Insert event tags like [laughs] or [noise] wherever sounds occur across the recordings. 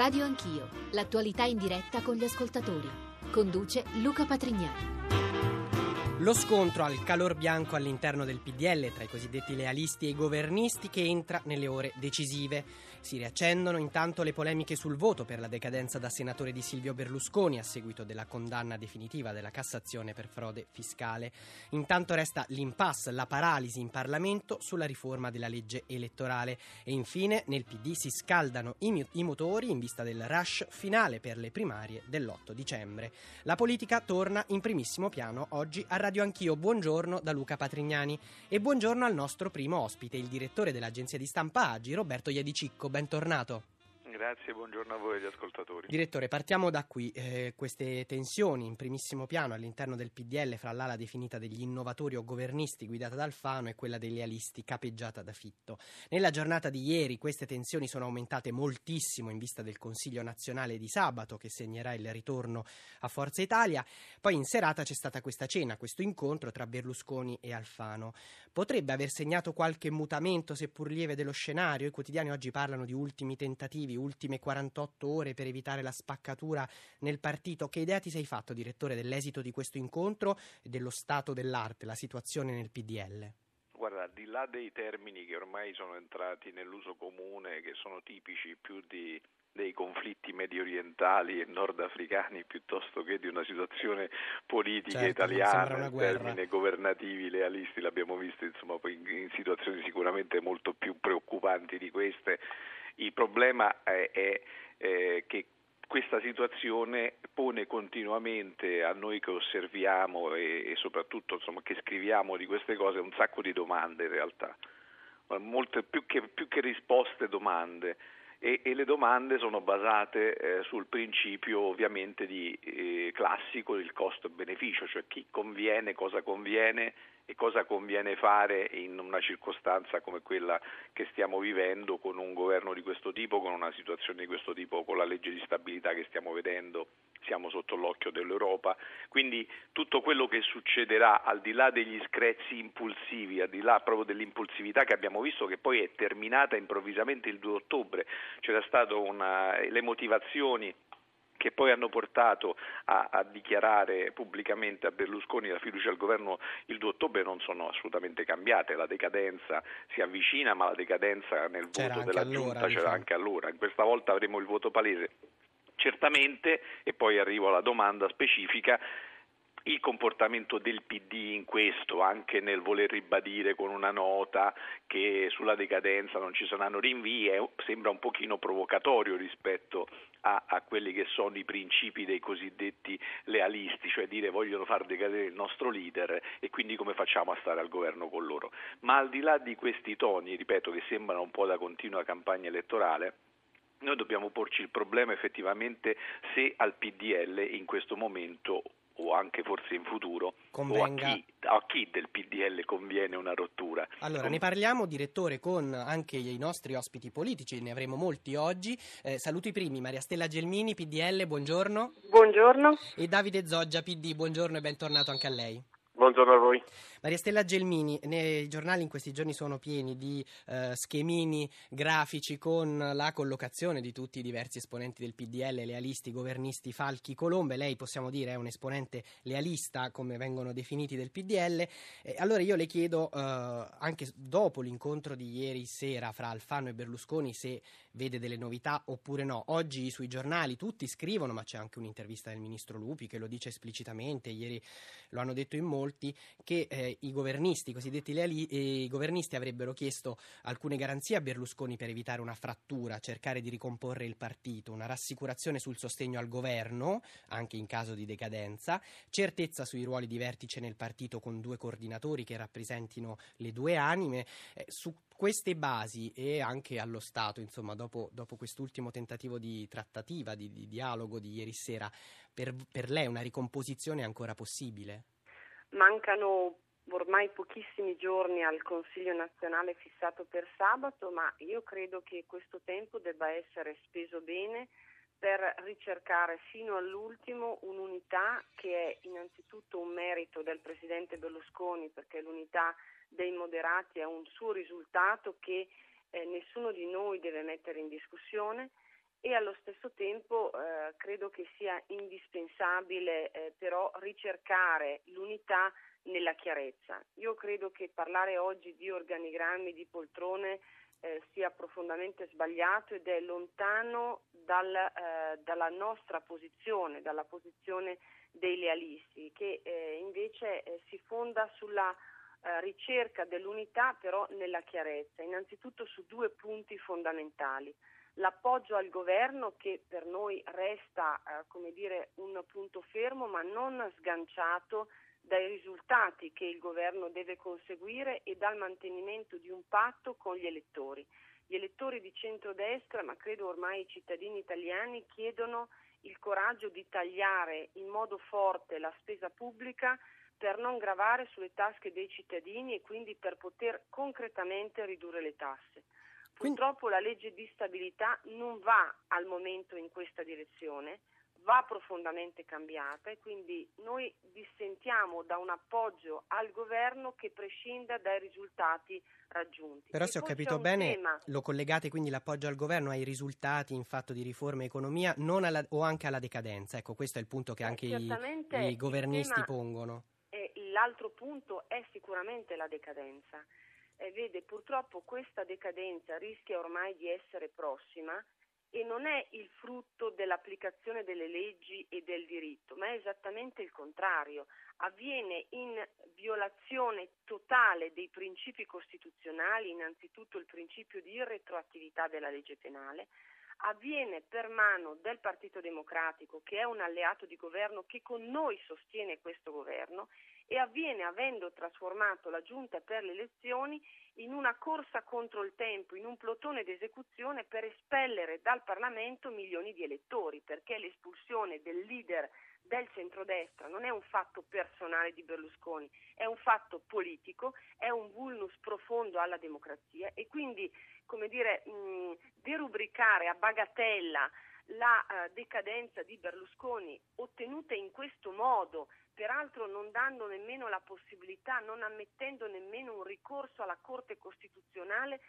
Radio Anch'io, l'attualità in diretta con gli ascoltatori. Conduce Luca Patrignani. Lo scontro al calor bianco all'interno del PDL tra i cosiddetti lealisti e i governisti che entra nelle ore decisive. Si riaccendono intanto le polemiche sul voto per la decadenza da senatore di Silvio Berlusconi a seguito della condanna definitiva della Cassazione per frode fiscale. Intanto resta l'impasse, la paralisi in Parlamento sulla riforma della legge elettorale e infine nel PD si scaldano i, i motori in vista del rush finale per le primarie dell'8 dicembre. La politica torna in primissimo piano oggi a Radio Anch'io. Buongiorno da Luca Patrignani e buongiorno al nostro primo ospite, il direttore dell'agenzia di stampa Agi, Roberto Iadicicco bentornato. Grazie, buongiorno a voi e agli ascoltatori. Direttore, partiamo da qui. Eh, queste tensioni in primissimo piano all'interno del PDL fra l'ala definita degli innovatori o governisti guidata da Alfano e quella dei lealisti capeggiata da Fitto. Nella giornata di ieri queste tensioni sono aumentate moltissimo in vista del Consiglio nazionale di sabato che segnerà il ritorno a Forza Italia. Poi in serata c'è stata questa cena, questo incontro tra Berlusconi e Alfano. Potrebbe aver segnato qualche mutamento, seppur lieve, dello scenario? I quotidiani oggi parlano di ultimi tentativi, ultime 48 ore per evitare la spaccatura nel partito. Che idea ti sei fatto, direttore, dell'esito di questo incontro e dello stato dell'arte, la situazione nel PDL? Guarda, al di là dei termini che ormai sono entrati nell'uso comune, che sono tipici più di dei conflitti medio orientali e nordafricani piuttosto che di una situazione politica certo, italiana in termini governativi lealisti l'abbiamo visto insomma in, in, situazioni sicuramente molto più preoccupanti di queste il problema è, è eh, che questa situazione pone continuamente a noi che osserviamo e, e soprattutto insomma, che scriviamo di queste cose un sacco di domande in realtà, Molte, più, che, più che risposte domande. E, e le domande sono basate eh, sul principio ovviamente di, eh, classico del costo-beneficio, cioè chi conviene, cosa conviene e cosa conviene fare in una circostanza come quella che stiamo vivendo con un governo di questo tipo, con una situazione di questo tipo, con la legge di stabilità che stiamo vedendo, siamo sotto l'occhio dell'Europa. Quindi tutto quello che succederà al di là degli screzi impulsivi, al di là proprio dell'impulsività che abbiamo visto che poi è terminata improvvisamente il 2 ottobre, c'era stato una, le motivazioni che poi hanno portato a, a, dichiarare pubblicamente a Berlusconi la fiducia al governo il 2 ottobre non sono assolutamente cambiate, la decadenza si avvicina ma la decadenza nel c'era voto della allora, giunta c'era diciamo. anche allora, questa volta avremo il voto palese. Certamente, e poi arrivo alla domanda specifica, il comportamento del PD in questo, anche nel voler ribadire con una nota che sulla decadenza non ci saranno rinvii, sembra un pochino provocatorio rispetto a, a, quelli che sono i principi dei cosiddetti lealisti, cioè dire vogliono far decadere il nostro leader e quindi come facciamo a stare al governo con loro. Ma al di là di questi toni, ripeto, che sembrano un po' da continua campagna elettorale, noi dobbiamo porci il problema effettivamente se al PDL in questo momento o anche forse in futuro Convenga... o a chi, a chi, del PDL conviene una rottura. Allora, Com- ne parliamo, direttore, con anche i nostri ospiti politici, ne avremo molti oggi. Eh, saluto i primi, Maria Stella Gelmini, PDL, buongiorno. Buongiorno. E Davide Zoggia, PD, buongiorno e bentornato anche a lei. Buongiorno a voi. Maria Stella Gelmini, nei giornali in questi giorni sono pieni di eh, schemini grafici con la collocazione di tutti i diversi esponenti del PDL, lealisti, governisti, falchi, colombe. Lei possiamo dire è un esponente lealista, come vengono definiti del PDL. Eh, allora io le chiedo, eh, anche dopo l'incontro di ieri sera fra Alfano e Berlusconi, se vede delle novità oppure no. Oggi sui giornali tutti scrivono, ma c'è anche un'intervista del ministro Lupi che lo dice esplicitamente, ieri lo hanno detto in molti, che eh, i governisti, i cosiddetti leali, eh, governisti avrebbero chiesto alcune garanzie a Berlusconi per evitare una frattura, cercare di ricomporre il partito, una rassicurazione sul sostegno al governo, anche in caso di decadenza, certezza sui ruoli di vertice nel partito con due coordinatori che rappresentino le due anime. Eh, su queste basi e anche allo Stato, insomma, dopo, dopo quest'ultimo tentativo di trattativa, di, di dialogo di ieri sera, per, per lei una ricomposizione è ancora possibile? Mancano ormai pochissimi giorni al Consiglio nazionale fissato per sabato, ma io credo che questo tempo debba essere speso bene per ricercare fino all'ultimo un'unità che è innanzitutto un merito del Presidente Berlusconi, perché l'unità dei moderati è un suo risultato che eh, nessuno di noi deve mettere in discussione e allo stesso tempo eh, credo che sia indispensabile eh, però ricercare l'unità nella chiarezza. Io credo che parlare oggi di organigrammi, di poltrone eh, sia profondamente sbagliato ed è lontano dal, eh, dalla nostra posizione, dalla posizione dei lealisti, che eh, invece eh, si fonda sulla eh, ricerca dell'unità però nella chiarezza, innanzitutto su due punti fondamentali. L'appoggio al governo che per noi resta eh, dire, un punto fermo ma non sganciato dai risultati che il governo deve conseguire e dal mantenimento di un patto con gli elettori. Gli elettori di centrodestra, ma credo ormai i cittadini italiani, chiedono il coraggio di tagliare in modo forte la spesa pubblica per non gravare sulle tasche dei cittadini e quindi per poter concretamente ridurre le tasse. Purtroppo la legge di stabilità non va al momento in questa direzione, va profondamente cambiata e quindi noi dissentiamo da un appoggio al governo che prescinda dai risultati raggiunti. Però se ho capito bene tema... lo collegate quindi l'appoggio al governo ai risultati in fatto di riforma e economia alla, o anche alla decadenza. Ecco, questo è il punto che anche i, i, governisti pongono. l'altro punto è sicuramente la decadenza. Eh, vede, purtroppo questa decadenza rischia ormai di essere prossima e non è il frutto dell'applicazione delle leggi e del diritto, ma è esattamente il contrario. Avviene in violazione totale dei principi costituzionali, innanzitutto il principio di irretroattività della legge penale, avviene per mano del Partito Democratico, che è un alleato di governo che con noi sostiene questo governo, e avviene avendo trasformato la Giunta per le elezioni in una corsa contro il tempo, in un plotone d'esecuzione per espellere dal Parlamento milioni di elettori, perché l'espulsione del leader del centrodestra non è un fatto personale di Berlusconi, è un fatto politico, è un vulnus profondo alla democrazia e quindi, come dire, mh, derubricare a bagatella la uh, decadenza di Berlusconi ottenuta in questo modo peraltro non dando nemmeno la possibilità, non ammettendo nemmeno un ricorso alla Corte Costituzionale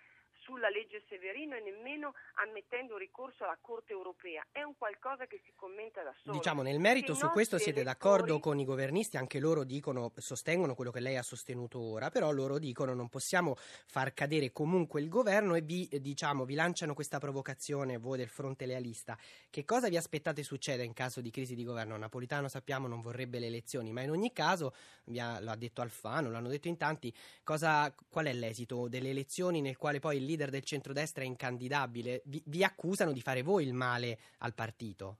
sulla legge Severino e nemmeno ammettendo ricorso alla Corte europea. È un qualcosa che si commenta da solo. Diciamo, nel merito su questo siete elettori... d'accordo con i governisti, anche loro dicono, sostengono quello che lei ha sostenuto ora, però loro dicono non possiamo far cadere comunque il governo e vi, diciamo, vi lanciano questa provocazione voi del fronte lealista. Che cosa vi aspettate succeda in caso di crisi di governo? Napolitano sappiamo non vorrebbe le elezioni, ma in ogni caso, ha, lo ha detto Alfano, l'hanno detto in tanti, cosa, qual è l'esito delle elezioni nel quale poi il leader del centrodestra è incandidabile, vi, vi accusano di fare voi il male al partito.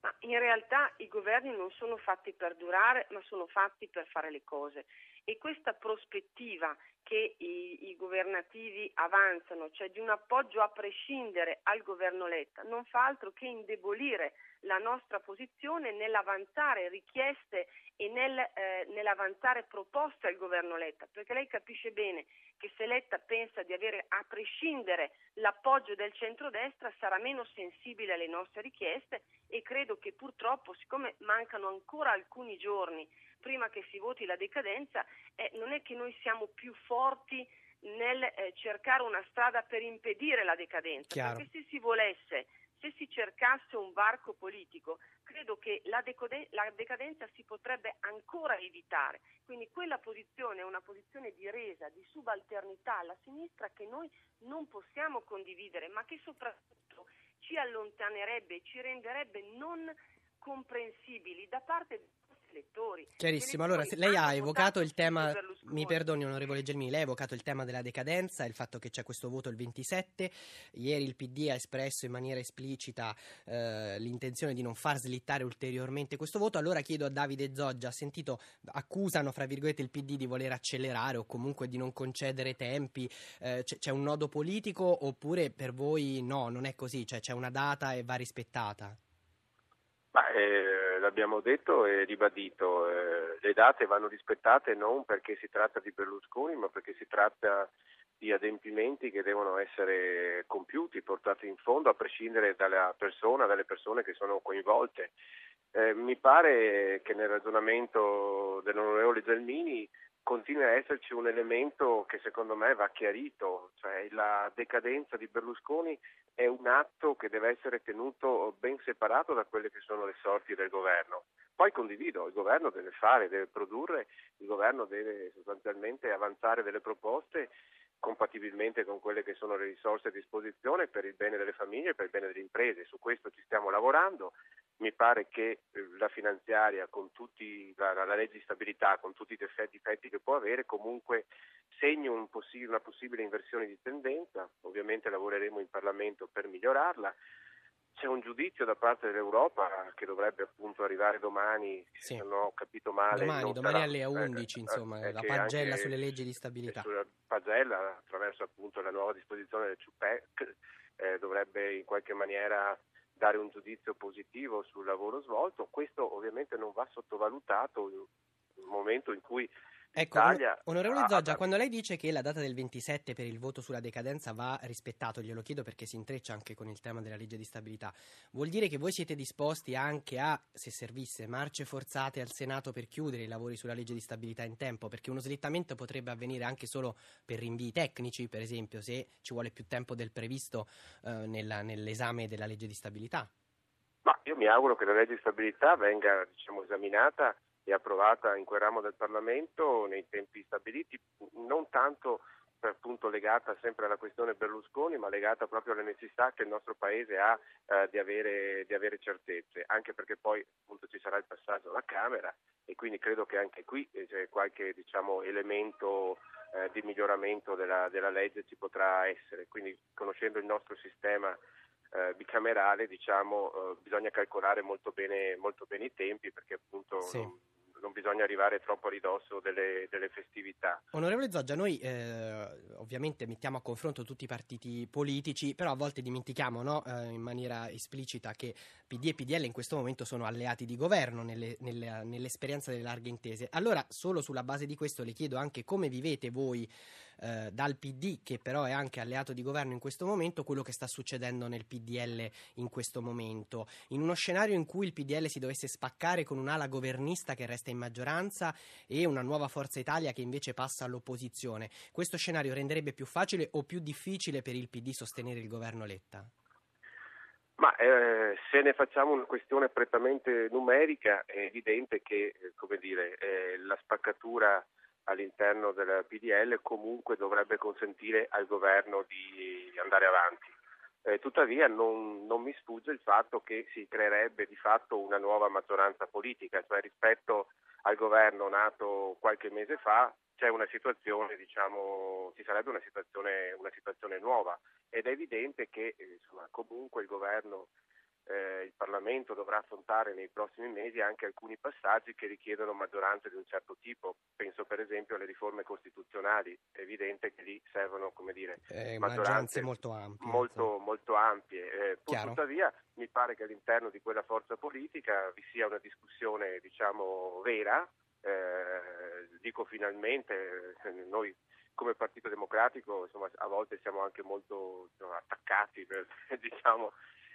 Ma in realtà i governi non sono fatti per durare, ma sono fatti per fare le cose. E questa prospettiva che i, i, governativi avanzano, cioè di un appoggio a prescindere al governo Letta, non fa altro che indebolire la nostra posizione nell'avanzare richieste e nel, eh, nell'avanzare proposte al governo Letta, perché lei capisce bene che se Letta pensa di avere a prescindere l'appoggio del centrodestra sarà meno sensibile alle nostre richieste e credo che purtroppo, siccome mancano ancora alcuni giorni prima che si voti la decadenza, eh, non è che noi siamo più forti nel eh, cercare una strada per impedire la decadenza, Chiaro. perché se si volesse se si cercasse un varco politico, credo che la, decode- la, decadenza si potrebbe ancora evitare. Quindi quella posizione è una posizione di resa, di subalternità alla sinistra che noi non possiamo condividere, ma che soprattutto ci allontanerebbe, ci renderebbe non comprensibili da parte elettori. Chiarissimo, allora lei ha evocato il tema, mi perdoni onorevole Gelmini, lei ha evocato il tema della decadenza, il fatto che c'è questo voto il 27, ieri il PD ha espresso in maniera esplicita eh, l'intenzione di non far slittare ulteriormente questo voto, allora chiedo a Davide Zoggia, ha sentito, accusano fra virgolette il PD di voler accelerare o comunque di non concedere tempi, eh, c'è, c'è un nodo politico oppure per voi no, non è così, cioè c'è una data e va rispettata? Ma, eh l'abbiamo detto e ribadito, eh, le date vanno rispettate non perché si tratta di Berlusconi, ma perché si tratta di adempimenti che devono essere compiuti, portati in fondo, a prescindere dalla persona, dalle persone che sono coinvolte. Eh, mi pare che nel ragionamento dell'onorevole Gelmini continua a esserci un elemento che secondo me va chiarito, cioè la decadenza di Berlusconi è un atto che deve essere tenuto ben separato da quelle che sono le sorti del governo. Poi condivido, il governo deve fare, deve produrre, il governo deve sostanzialmente avanzare delle proposte compatibilmente con quelle che sono le risorse a disposizione per il bene delle famiglie e per il bene delle imprese. Su questo ci stiamo lavorando. Mi pare che eh, la finanziaria, con tutti, la, la, legge di stabilità, con tutti i difetti, difetti che può avere, comunque segni un possi- una possibile inversione di tendenza. Ovviamente lavoreremo in Parlamento per migliorarla. C'è un giudizio da parte dell'Europa che dovrebbe appunto arrivare domani, sì. se non ho capito male. Domani, domani sarà, alle 11, eh, insomma, eh, la pagella sulle leggi di stabilità. Sulla pagella, attraverso appunto la nuova disposizione del CUPEC, eh, dovrebbe in qualche maniera dare un giudizio positivo sul lavoro svolto. Questo ovviamente non va sottovalutato in un momento in cui Ecco, Italia onorevole Zoggia, quando lei dice che la data del 27 per il voto sulla decadenza va rispettato, glielo chiedo perché si intreccia anche con il tema della legge di stabilità, vuol dire che voi siete disposti anche a, se servisse, marce forzate al Senato per chiudere i lavori sulla legge di stabilità in tempo? Perché uno slittamento potrebbe avvenire anche solo per rinvii tecnici, per esempio, se ci vuole più tempo del previsto eh, nella, nell'esame della legge di stabilità. Ma io mi auguro che la legge di stabilità venga diciamo, esaminata e approvata in quel ramo del Parlamento nei tempi stabiliti, non tanto appunto legata sempre alla questione Berlusconi, ma legata proprio alle necessità che il nostro Paese ha eh, di, avere, di, avere, certezze, anche perché poi appunto ci sarà il passaggio alla Camera e quindi credo che anche qui c'è qualche diciamo, elemento eh, di miglioramento della, della, legge ci potrà essere, quindi conoscendo il nostro sistema eh, bicamerale diciamo, eh, bisogna calcolare molto bene, molto bene, i tempi perché appunto sì. Non, bisogna arrivare troppo a ridosso delle, delle festività. Onorevole Zoggia, noi eh, ovviamente mettiamo a confronto tutti i partiti politici, però a volte dimentichiamo no, eh, in maniera esplicita che PD e PDL in questo momento sono alleati di governo nelle, nelle, nell'esperienza delle larghe intese. Allora, solo sulla base di questo le chiedo anche come vivete voi eh, dal PD, che però è anche alleato di governo in questo momento, quello che sta succedendo nel PDL in questo momento. In uno scenario in cui il PDL si dovesse spaccare con un'ala governista che resta in maggioranza e una nuova Forza Italia che invece passa all'opposizione, questo scenario renderebbe più facile o più difficile per il PD sostenere il governo Letta? Ma eh, se ne facciamo una questione prettamente numerica è evidente che eh, dire, eh, la spaccatura all'interno del PDL comunque dovrebbe consentire al governo di andare avanti. Eh, tuttavia non, non, mi sfugge il fatto che si creerebbe di fatto una nuova maggioranza politica, cioè rispetto al governo nato qualche mese fa c'è una situazione, diciamo, ci sarebbe una situazione, una situazione nuova ed è evidente che eh, insomma, comunque il governo eh, il Parlamento dovrà affrontare nei prossimi mesi anche alcuni passaggi che richiedono maggioranze di un certo tipo. Penso per esempio alle riforme costituzionali, è evidente che lì servono come dire, eh, maggioranze molto ampie. Molto, molto ampie. Eh, tuttavia mi pare che all'interno di quella forza politica vi sia una discussione diciamo, vera, eh, dico finalmente, eh, noi come Partito Democratico insomma, a volte siamo anche molto insomma, attaccati per, [laughs] diciamo,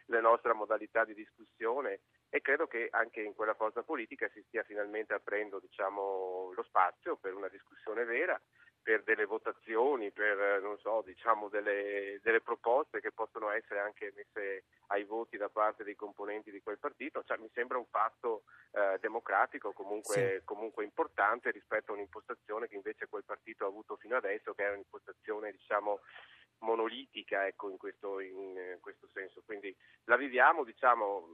le nostre modalità di discussione e credo che anche in quella forza politica si stia finalmente aprendo diciamo, lo spazio per una discussione vera, per delle votazioni, per so, diciamo, delle, delle, proposte che possono essere anche messe ai voti da parte dei componenti di quel partito. Cioè, mi sembra un fatto eh, democratico comunque, sì. comunque, importante rispetto a un'impostazione che invece quel partito ha avuto fino adesso, che è un'impostazione diciamo, monolitica ecco, in, questo, in, questo, senso. Quindi la viviamo diciamo,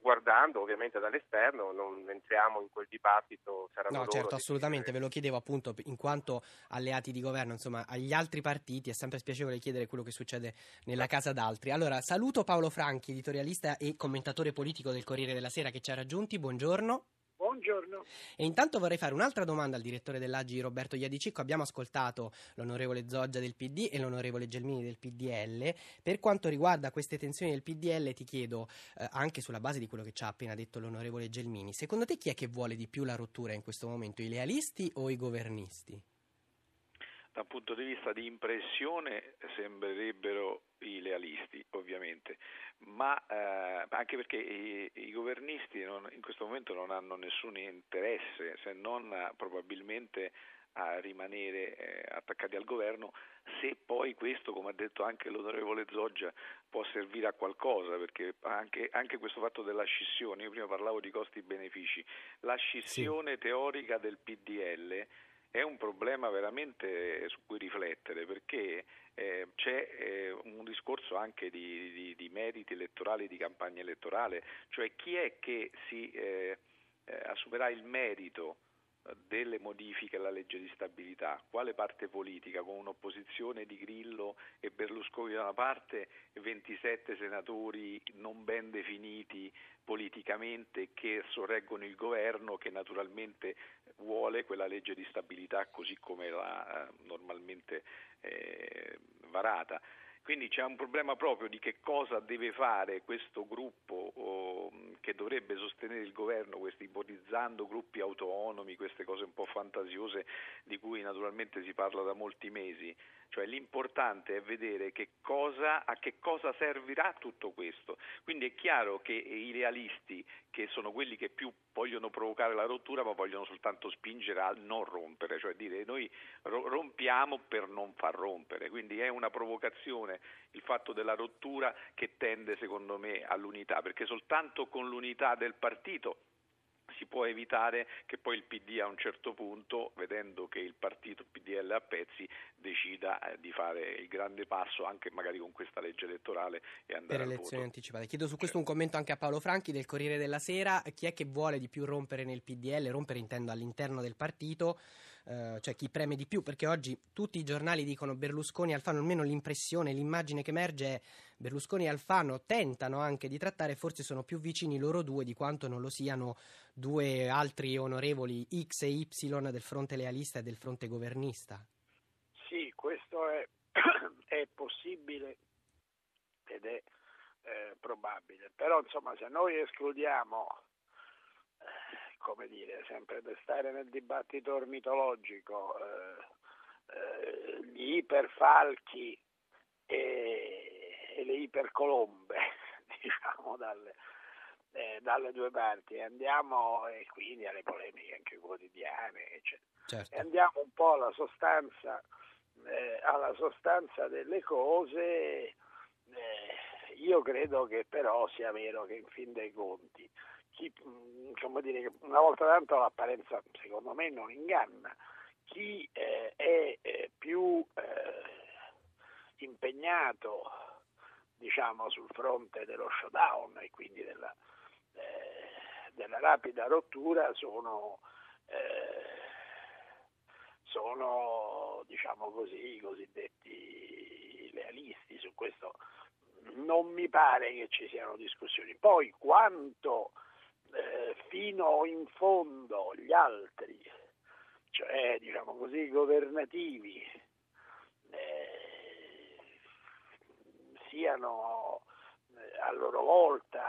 guardando ovviamente dall'esterno, non entriamo in quel dibattito. No, certo, assolutamente, ve lo chiedevo appunto in quanto alleati di governo, insomma, agli altri partiti è sempre spiacevole chiedere quello che succede nella casa d'altri. Allora, saluto Paolo Franchi, editorialista e commentatore politico del Corriere della Sera che ci ha raggiunti, buongiorno. Buongiorno. E intanto vorrei fare un'altra domanda al direttore dell'Agi Roberto Iadicicco. Abbiamo ascoltato l'onorevole Zoggia del PD e l'onorevole Gelmini del PDL. Per quanto riguarda queste tensioni del PDL ti chiedo, eh, anche sulla base di quello che ci ha appena detto l'onorevole Gelmini, secondo te chi è che vuole di più la rottura in questo momento, i lealisti o i governisti? Da un punto di vista di impressione sembrerebbero i lealisti, ovviamente ma eh, anche perché i, i governisti non, in questo momento non hanno nessun interesse se non probabilmente a rimanere eh, attaccati al governo se poi questo, come ha detto anche l'onorevole Zoggia, può servire a qualcosa, perché anche, anche questo fatto della scissione, io prima parlavo di costi-benefici, la scissione sì. teorica del PDL è un problema veramente su cui riflettere perché eh, c'è eh, un discorso anche di, di, di, meriti elettorali, di campagna elettorale, cioè chi è che si eh, eh assumerà il merito delle modifiche alla legge di stabilità, quale parte politica con un'opposizione di Grillo e Berlusconi da una parte e 27 senatori non ben definiti politicamente che sorreggono il governo che naturalmente vuole quella legge di stabilità così come l'ha eh, normalmente eh, varata. Quindi c'è un problema proprio di che cosa deve fare questo gruppo oh, che dovrebbe sostenere il governo, questi ipotizzando gruppi autonomi, queste cose un po' fantasiose di cui naturalmente si parla da molti mesi. Cioè l'importante è vedere che cosa, a che cosa servirà tutto questo. Quindi è chiaro che i realisti, che sono quelli che più vogliono provocare la rottura, ma vogliono soltanto spingere a non rompere, cioè dire noi rompiamo per non far rompere. Quindi è una provocazione il fatto della rottura che tende secondo me all'unità, perché soltanto con l'unità del partito si può evitare che poi il PD a un certo punto, vedendo che il partito PDL a pezzi, decida eh, di fare il grande passo anche magari con questa legge elettorale e andare per elezioni anticipate. Chiedo su questo un commento anche a Paolo Franchi del Corriere della Sera. Chi è che vuole di più rompere nel PDL? Rompere intendo all'interno del partito eh, cioè chi preme di più, perché oggi tutti i giornali dicono Berlusconi Alfano, almeno l'impressione, l'immagine che emerge è Berlusconi e Alfano tentano anche di trattare, forse sono più vicini loro due di quanto non lo siano due altri onorevoli X e Y del fronte lealista e del fronte governista. Sì, questo è, [clears throat] è possibile ed è eh, probabile, però insomma se noi escludiamo come dire, sempre per stare nel dibattito ormitologico, eh, eh, gli iperfalchi e, e le ipercolombe, [laughs] diciamo, dalle, eh, dalle due parti. Andiamo, e quindi alle polemiche anche quotidiane, eccetera. Certo. E andiamo un po' alla sostanza, eh, alla sostanza delle cose. Eh, io credo che però sia vero che in fin dei conti chi, diciamo dire una volta tanto l'apparenza secondo me non inganna, chi eh, è eh, più eh, impegnato diciamo, sul fronte dello showdown e quindi della, eh, della rapida rottura sono, eh, sono diciamo così, i cosiddetti lealisti, su questo non mi pare che ci siano discussioni. Poi quanto eh, fino in fondo gli altri, cioè diciamo così governativi, eh, siano eh, a loro volta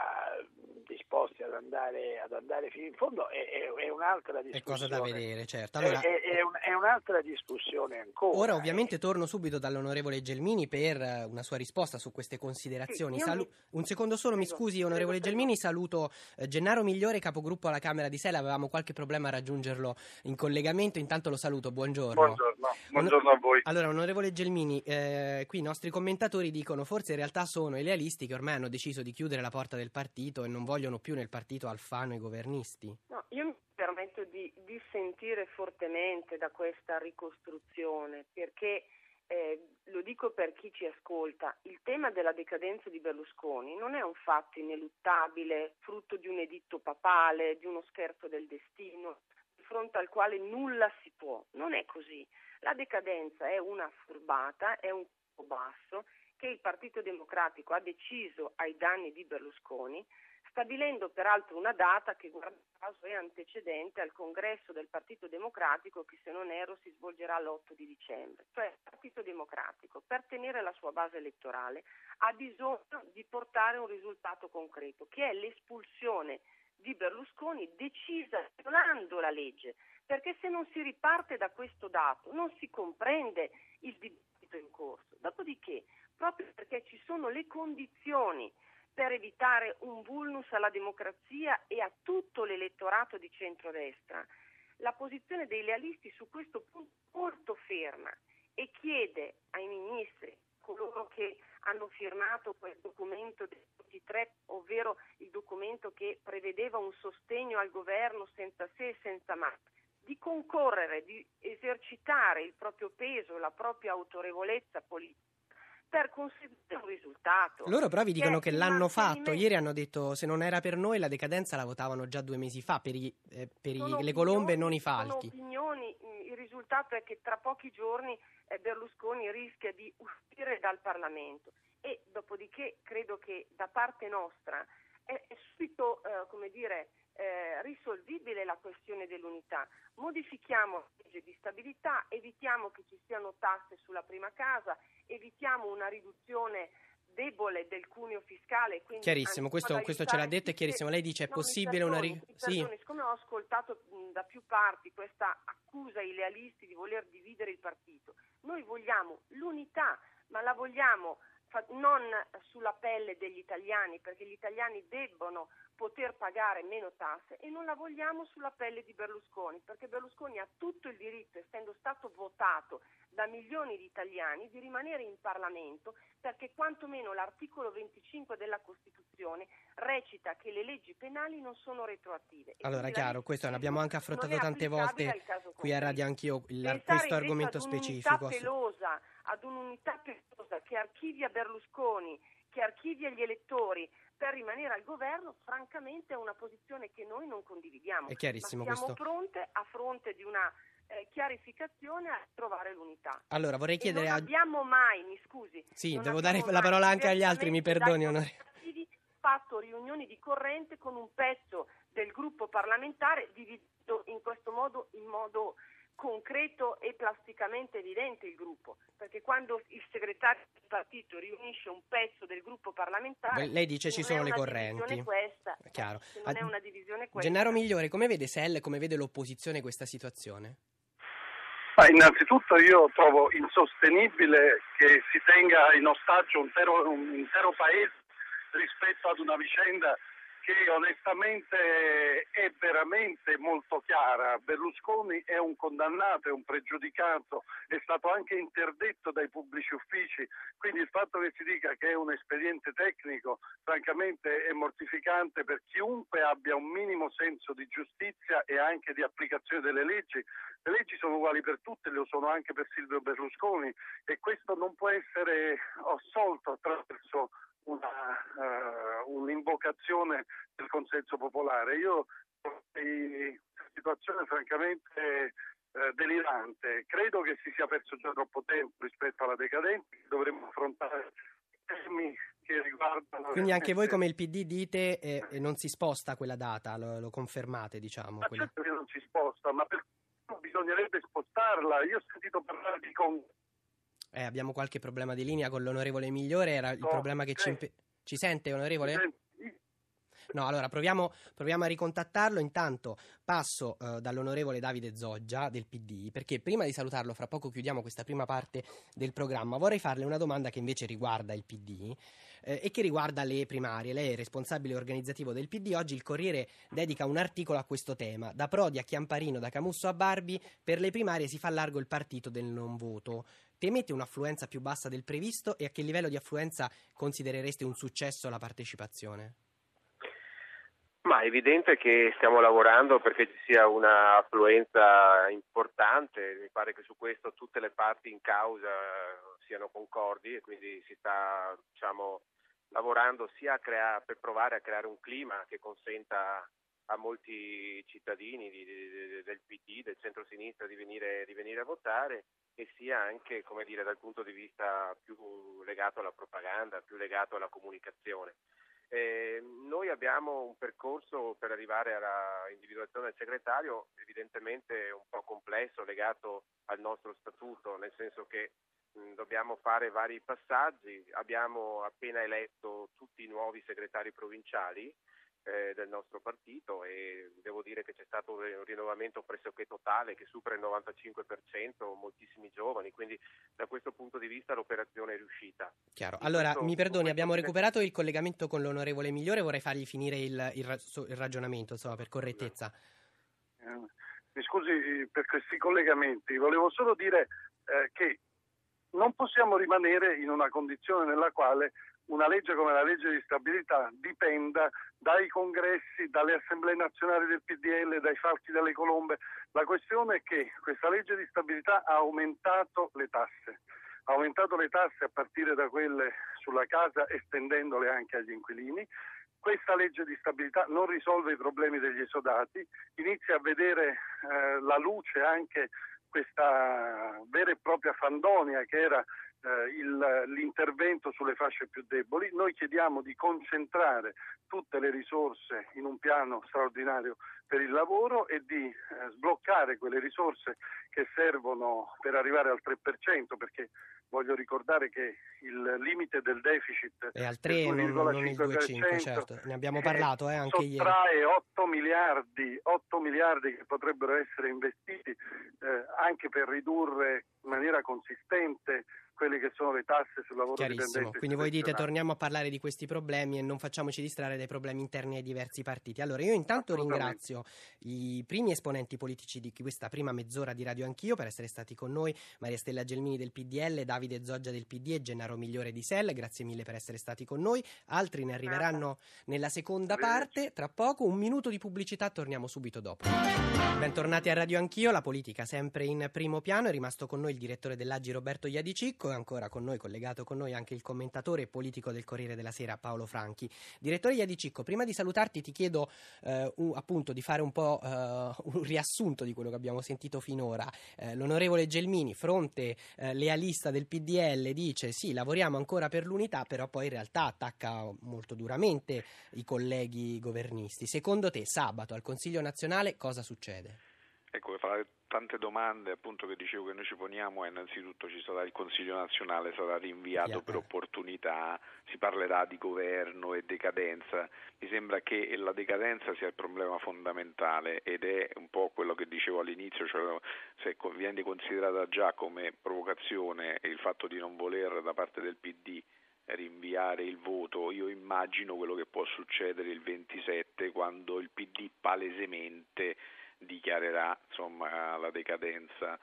disposti ad andare, ad andare fino in fondo è, è, è, un'altra discussione. È cosa da vedere, certo. Allora, è, è, un, è, un'altra discussione ancora. Ora ovviamente torno subito dall'onorevole Gelmini per eh, una sua risposta su queste considerazioni. Sì, Salu- mi... Un secondo solo, mi scusi onorevole Gelmini, saluto eh, Gennaro Migliore, capogruppo alla Camera di Sela, avevamo qualche problema a raggiungerlo in collegamento, intanto lo saluto, buongiorno. Buongiorno, buongiorno a voi. Allora, onorevole Gelmini, eh, qui i nostri commentatori dicono forse in realtà sono i lealisti che ormai hanno deciso di chiudere la porta del partito e non vogliono più nel partito Alfano i governisti? No, io mi permetto di dissentire fortemente da questa ricostruzione perché eh, lo dico per chi ci ascolta, il tema della decadenza di Berlusconi non è un fatto ineluttabile, frutto di un editto papale, di uno scherzo del destino, di fronte al quale nulla si può. Non è così. La decadenza è una furbata, è un basso che il Partito Democratico ha deciso ai danni di Berlusconi stabilendo peraltro una data che guarda caso è antecedente al congresso del Partito Democratico che se non erro si svolgerà l'8 di dicembre. Cioè il Partito Democratico per tenere la sua base elettorale ha bisogno di portare un risultato concreto che è l'espulsione di Berlusconi decisa violando la legge, perché se non si riparte da questo dato non si comprende il dibattito in corso. Dopodiché, proprio perché ci sono le condizioni per evitare un vulnus alla democrazia e a tutto l'elettorato di centrodestra. La posizione dei lealisti su questo punto molto ferma e chiede ai ministri, coloro che hanno firmato quel documento del 23, ovvero il documento che prevedeva un sostegno al governo senza se e senza ma, di concorrere, di esercitare il proprio peso, la propria autorevolezza politica per conseguire un risultato. Loro però vi dicono che, che l'hanno fatto, ieri hanno detto se non era per noi la decadenza la votavano già due mesi fa per, i, eh, per i, le colombe e non i falchi. Sono opinioni, il risultato è che tra pochi giorni eh, Berlusconi rischia di uscire dal Parlamento e dopodiché credo che da parte nostra è, è subito eh, come dire, eh, risolvibile la questione dell'unità. Modifichiamo la legge di stabilità, evitiamo che ci siano tasse sulla prima casa, evitiamo una riduzione debole del cuneo fiscale. Chiarissimo, questo, questo ce l'ha detto, è chiarissimo. Lei dice è possibile una... Ri- sì. Siccome ho ascoltato mh, da più parti questa accusa ai lealisti di voler dividere il partito, noi vogliamo l'unità, ma la vogliamo non sulla pelle degli italiani, perché gli italiani debbono poter pagare meno tasse e non la vogliamo sulla pelle di Berlusconi, perché Berlusconi ha tutto il diritto, essendo stato votato da milioni di italiani, di rimanere in Parlamento, perché quantomeno l'articolo 25 della Costituzione recita che le leggi penali non sono retroattive. Allora, chiaro, questo l'abbiamo anche affrontato tante volte qui a Radio Anch'io, il, questo argomento specifico. Pelosa, ad un'unità pelosa che archivia Berlusconi, che archivia gli elettori, per rimanere al governo, francamente è una posizione che noi non condividiamo. È chiarissimo Ma siamo questo. pronte a fronte di una eh, chiarificazione a trovare l'unità. Allora vorrei chiedere non a... abbiamo mai, mi scusi. Sì, devo dare la parola anche agli altri, mi perdoni onorevole. fatto riunioni di corrente con un pezzo del gruppo parlamentare diviso in questo modo in modo concreto e plasticamente evidente il gruppo, perché quando il segretario del partito riunisce un pezzo del gruppo parlamentare, lei dice ci sono le correnti. Questa, Chiaro. non è una divisione questa. Gennaro Migliore, come vede SEL, come vede l'opposizione questa situazione? Ma innanzitutto io trovo insostenibile che si tenga in ostaggio un intero, un intero paese rispetto ad una vicenda che onestamente è veramente molto chiara. Berlusconi è un condannato, è un pregiudicato, è stato anche interdetto dai pubblici uffici, quindi il fatto che si dica che è un espediente tecnico francamente è mortificante per chiunque abbia un minimo senso di giustizia e anche di applicazione delle leggi. Le leggi sono uguali per tutte, lo sono anche per Silvio Berlusconi e questo non può essere assolto attraverso una, uh, un'invocazione del consenso popolare. Io una situazione francamente eh, delirante. Credo che si sia perso già troppo tempo rispetto alla decadenza, dovremmo affrontare temi che riguardano... Quindi anche voi come il PD dite eh, non si sposta quella data, lo, lo confermate diciamo? Ma quella... certo che non si sposta, ma per... bisognerebbe spostarla. Io ho sentito parlare di congresso eh, abbiamo qualche problema di linea con l'onorevole Migliore, era il no, problema che ci, impe- ci sente onorevole? No, allora proviamo, proviamo, a ricontattarlo. Intanto passo uh, dall'onorevole Davide Zoggia del PD, perché prima di salutarlo, fra poco chiudiamo questa prima parte del programma. Vorrei farle una domanda che invece riguarda il PD eh, e che riguarda le primarie. Lei è responsabile organizzativo del PD. Oggi il Corriere dedica un articolo a questo tema. Da Prodi a Chiamparino, da Camusso a Barbi, per le primarie si fa largo il partito del non voto. Temete un'affluenza più bassa del previsto e a che livello di affluenza considerereste un successo la partecipazione? Ma è evidente che stiamo lavorando perché ci sia una affluenza importante, mi pare che su questo tutte le parti in causa siano concordi e quindi si sta diciamo, lavorando sia crea- per provare a creare un clima che consenta a molti cittadini di, di, del PD, del centro-sinistra di venire, di venire, a votare e sia anche dire, dal punto di vista più legato alla propaganda, più legato alla comunicazione. Eh, noi abbiamo un percorso per arrivare alla individuazione del segretario evidentemente un po' complesso, legato al nostro statuto, nel senso che mh, dobbiamo fare vari passaggi. Abbiamo appena eletto tutti i nuovi segretari provinciali eh, del nostro partito e devo dire che c'è stato un rinnovamento pressoché totale che supera il 95%, moltissimi giovani, quindi da questo punto di vista l'operazione è riuscita. Chiaro. Allora, questo, mi perdoni, abbiamo recuperato il collegamento con l'onorevole Migliore, vorrei fargli finire il, il, il ragionamento, insomma, per correttezza. Eh, Mi scusi per questi collegamenti, volevo solo dire eh, che non possiamo rimanere in una condizione nella quale una legge come la legge di stabilità dipenda dai congressi, dalle assemblee nazionali del PDL, dai falchi delle colombe. La questione è che questa legge di stabilità ha aumentato le tasse, ha aumentato le tasse a partire da quelle sulla casa estendendole anche agli inquilini. Questa legge di stabilità non risolve i problemi degli esodati, inizia a vedere eh, la luce anche questa vera e propria fandonia che era eh, il, l'intervento sulle fasce più deboli. Noi chiediamo di concentrare tutte le risorse in un piano straordinario per il lavoro e di eh, sbloccare quelle risorse che servono per arrivare al 3%, perché voglio ricordare che il limite del deficit è al 3 non, non il 2,5 certo, ne abbiamo parlato eh, anche ieri. Sottrae 8 miliardi, 8 miliardi che potrebbero essere investiti eh, anche per ridurre in maniera consistente quelle che sono le tasse sul lavoro dipendente. Quindi voi dite torniamo a parlare di questi problemi e non facciamoci distrarre dai problemi interni ai diversi partiti. Allora io intanto ringrazio i primi esponenti politici di questa prima mezz'ora di Radio Anch'io per essere stati con noi, Maria Stella Gelmini del PDL, Davide Zoggia del PD e Gennaro Migliore di SEL, grazie mille per essere stati con noi. Altri ne arriveranno nella seconda parte, tra poco un minuto di pubblicità, torniamo subito dopo. Bentornati a Radio Anch'io, la politica sempre in primo piano, è rimasto con noi il direttore dell'Agi Roberto Iadicicco è ancora con noi, collegato con noi anche il commentatore politico del Corriere della Sera Paolo Franchi. Direttore Iadicicco, prima di salutarti ti chiedo eh, un, appunto di fare un po' eh, un riassunto di quello che abbiamo sentito finora. Eh, l'onorevole Gelmini, fronte eh, lealista del PDL, dice sì, lavoriamo ancora per l'unità, però poi in realtà attacca molto duramente i colleghi governisti. Secondo te sabato al Consiglio nazionale cosa succede? Ecco, fra le tante domande appunto che dicevo che noi ci poniamo è innanzitutto ci sarà il Consiglio nazionale, sarà rinviato yeah. per opportunità, si parlerà di governo e decadenza. Mi sembra che la decadenza sia il problema fondamentale ed è un po' quello che dicevo all'inizio, cioè se viene considerata già come provocazione il fatto di non voler da parte del PD rinviare il voto, io immagino quello che può succedere il 27 quando il PD palesemente dichiarerà insomma, la decadenza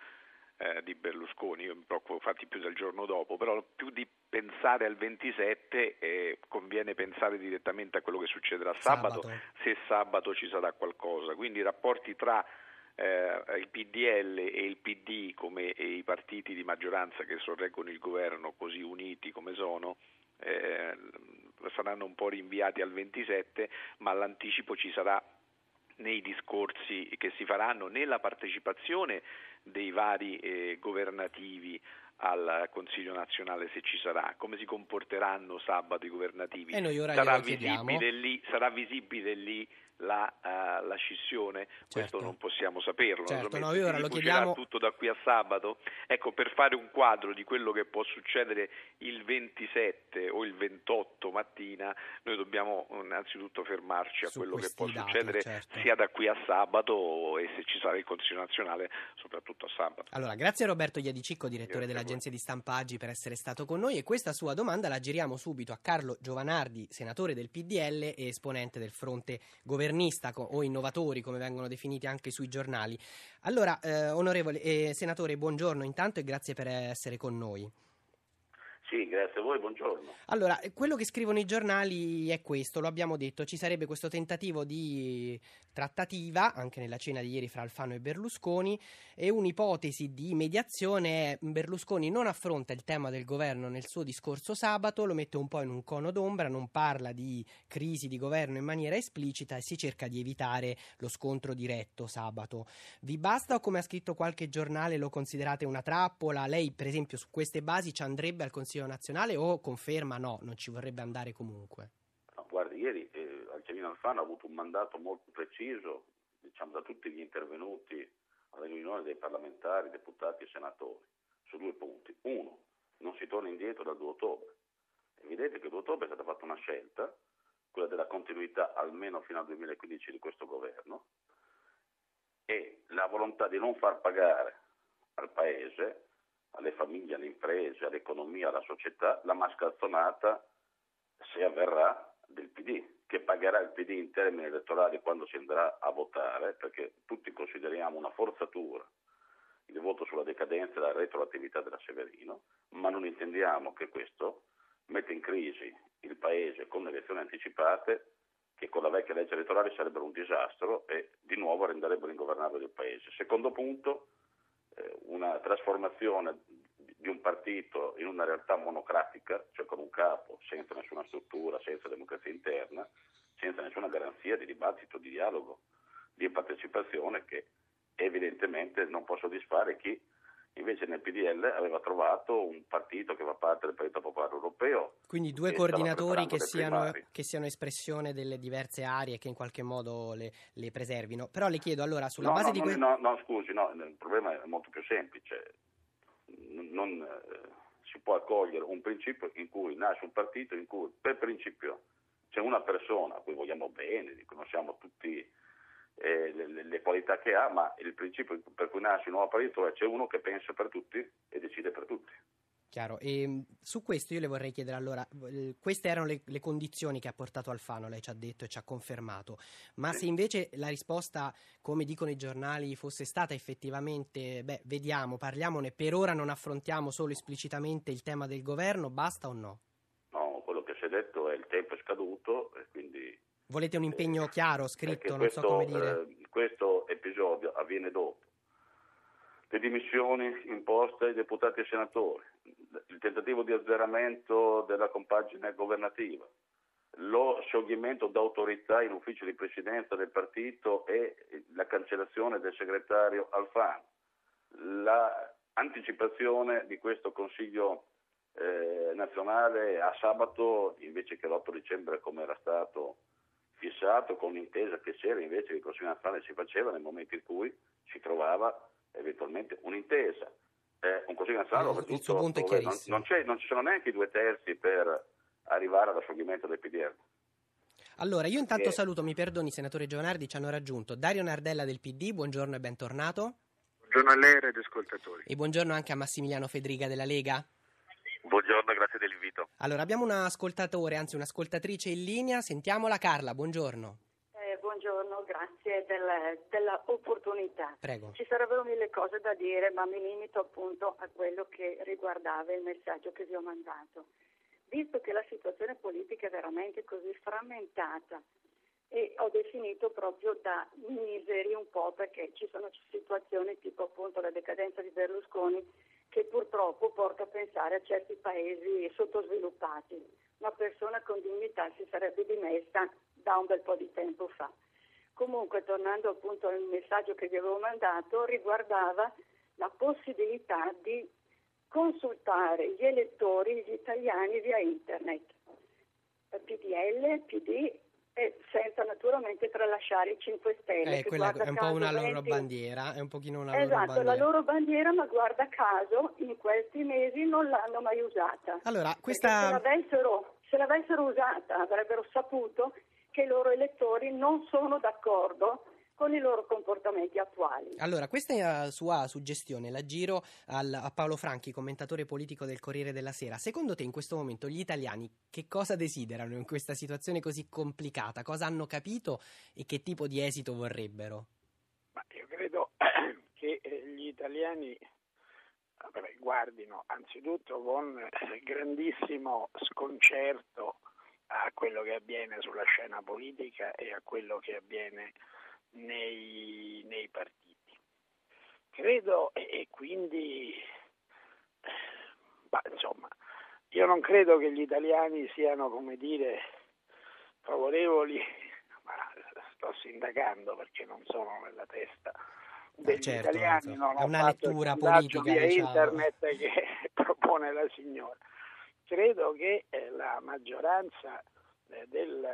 eh, di Berlusconi, io mi preoccupo infatti più del giorno dopo, però più di pensare al 27 eh, conviene pensare direttamente a quello che succederà sabato, sabato, se sabato ci sarà qualcosa, quindi i rapporti tra eh, il PDL e il PD come i partiti di maggioranza che sorreggono il governo così uniti come sono eh, saranno un po' rinviati al 27 ma l'anticipo ci sarà nei discorsi che si faranno, nella partecipazione dei vari eh, governativi al Consiglio nazionale se ci sarà, come si comporteranno sabato i governativi. sarà, visibile lì, sarà visibile lì la, uh, la scissione, certo. questo non possiamo saperlo, certo, no, ora lo chiediamo... tutto da qui a sabato. Ecco, per fare un quadro di quello che può succedere il 27 o il 28 mattina, noi dobbiamo innanzitutto fermarci a Su quello che può dati, succedere certo. sia da qui a sabato e se ci sarà il Consiglio nazionale, soprattutto a sabato. Allora, grazie a Roberto Iadicicco, direttore grazie dell'agenzia di stampaggi, per essere stato con noi e questa sua domanda la giriamo subito a Carlo Giovanardi, senatore del PDL e esponente del fronte governativo modernista o innovatori come vengono definiti anche sui giornali. Allora, eh, onorevole eh, senatore, buongiorno intanto e grazie per essere con noi. Sì, grazie a voi, buongiorno. Allora, quello che scrivono i giornali è questo, lo abbiamo detto, ci sarebbe questo tentativo di trattativa, anche nella cena di ieri fra Alfano e Berlusconi, e un'ipotesi di mediazione è Berlusconi non affronta il tema del governo nel suo discorso sabato, lo mette un po' in un cono d'ombra, non parla di crisi di governo in maniera esplicita e si cerca di evitare lo scontro diretto sabato. Vi basta o come ha scritto qualche giornale lo considerate una trappola? Lei, per esempio, su queste basi ci andrebbe al Consiglio Consiglio nazionale o conferma no, non ci vorrebbe andare comunque? No, guardi, ieri eh, Angelino Alfano ha avuto un mandato molto preciso diciamo, da tutti gli intervenuti alla riunione dei parlamentari, deputati e senatori su due punti. Uno, non si torna indietro dal 2 ottobre. È evidente che il 2 ottobre è stata fatta una scelta, quella della continuità almeno fino al 2015 di questo governo, e la volontà di non far pagare al Paese alle famiglie, alle imprese, all'economia, alla società, la mascalzonata, se avverrà, del PD. che pagherà il PD in termini elettorali quando si andrà a votare, perché tutti consideriamo una forzatura il voto sulla decadenza e la retroattività della Severino, ma non intendiamo che questo mette in crisi il Paese con elezioni anticipate che con la vecchia legge elettorale sarebbero un disastro e di nuovo renderebbero ingovernabile il Paese. Secondo punto, una trasformazione di un partito in una realtà monocratica, cioè con un capo, senza nessuna struttura, senza democrazia interna, senza nessuna garanzia di dibattito, di dialogo, di partecipazione che evidentemente non può soddisfare chi invece nel PDL aveva trovato un partito che fa parte del Partito Popolare Europeo. Quindi due coordinatori che siano, che siano, espressione delle diverse aree che in qualche modo le, le preservino. Però le chiedo allora, sulla no, base no, di questo... No, no, scusi, no, il problema è molto più semplice. Non eh, si può accogliere un principio in cui nasce un partito in cui per principio c'è una persona a cui vogliamo bene, riconosciamo tutti eh, le, le, qualità che ha, ma il principio per cui nasce un nuovo è c'è uno che pensa per tutti e decide per tutti. Chiaro, e mm, su questo io le vorrei chiedere allora, queste erano le, le, condizioni che ha portato Alfano, lei ci ha detto e ci ha confermato, ma se invece la risposta, come dicono i giornali, fosse stata effettivamente, beh, vediamo, parliamone, per ora non affrontiamo solo esplicitamente il tema del governo, basta o no? No, quello che si è detto è il tempo è scaduto quindi Volete un impegno eh, chiaro, scritto, non questo, so come dire? Eh, questo episodio avviene dopo. Le dimissioni imposte ai deputati e senatori, il tentativo di azzeramento della compagine governativa, lo scioglimento d'autorità in ufficio di presidenza del partito e la cancellazione del segretario Alfano, l'anticipazione di questo Consiglio eh, nazionale a sabato invece che l'8 dicembre come era stato fissato con l'intesa che c'era invece che il Consiglio nazionale si faceva nel momento in cui si trovava eventualmente un'intesa. Eh, un Consiglio nazionale eh, il suo punto è chiarissimo. Non, non, non, ci sono neanche i due terzi per arrivare allo scioglimento del PDL. Allora, io intanto saluto, mi perdoni, senatore Giovanardi, ci hanno raggiunto Dario Nardella del PD, buongiorno e bentornato. Buongiorno a lei e agli ascoltatori. E buongiorno anche a Massimiliano Fedriga della Lega. Buongiorno, grazie dell'invito. Allora, abbiamo un ascoltatore, anzi un'ascoltatrice in linea. Sentiamola, Carla, buongiorno. Eh, buongiorno, grazie del, dell'opportunità. Prego. Ci sarebbero mille cose da dire, ma mi limito appunto a quello che riguardava il messaggio che vi ho mandato. Visto che la situazione politica è veramente così frammentata, e ho definito proprio da miseri un po' perché ci sono situazioni tipo appunto la decadenza di Berlusconi che purtroppo porta a pensare a certi paesi sottosviluppati. Una persona con dignità si sarebbe dimessa da un bel po' di tempo fa. Comunque, tornando appunto al messaggio che vi avevo mandato, riguardava la possibilità di consultare gli elettori, gli italiani via internet. PDL, PD e senza naturalmente tralasciare i 5 Stelle. Eh, quella è un po' una 20... loro bandiera, è un pochino una esatto, loro bandiera. la loro bandiera, ma guarda caso in questi mesi non l'hanno mai usata. Allora, questa... Se l'avessero, se l'avessero usata avrebbero saputo che i loro elettori non sono d'accordo con i loro comportamenti attuali. Allora, questa sua suggestione la giro al, a Paolo Franchi, commentatore politico del Corriere della Sera. Secondo te in questo momento gli italiani che cosa desiderano in questa situazione così complicata? Cosa hanno capito e che tipo di esito vorrebbero? Ma io credo [clears throat] che eh, gli italiani vabbè, guardino anzitutto con grandissimo sconcerto a quello che avviene sulla scena politica e a quello che avviene nei, nei partiti. Credo e, quindi, bah, insomma, io non credo che gli italiani siano, come dire, favorevoli, [laughs] ma sto sindacando perché non sono nella testa eh, degli certo, italiani, non è una lettura politica via diciamo. internet che [laughs] propone la signora. Credo che eh, la maggioranza eh, del,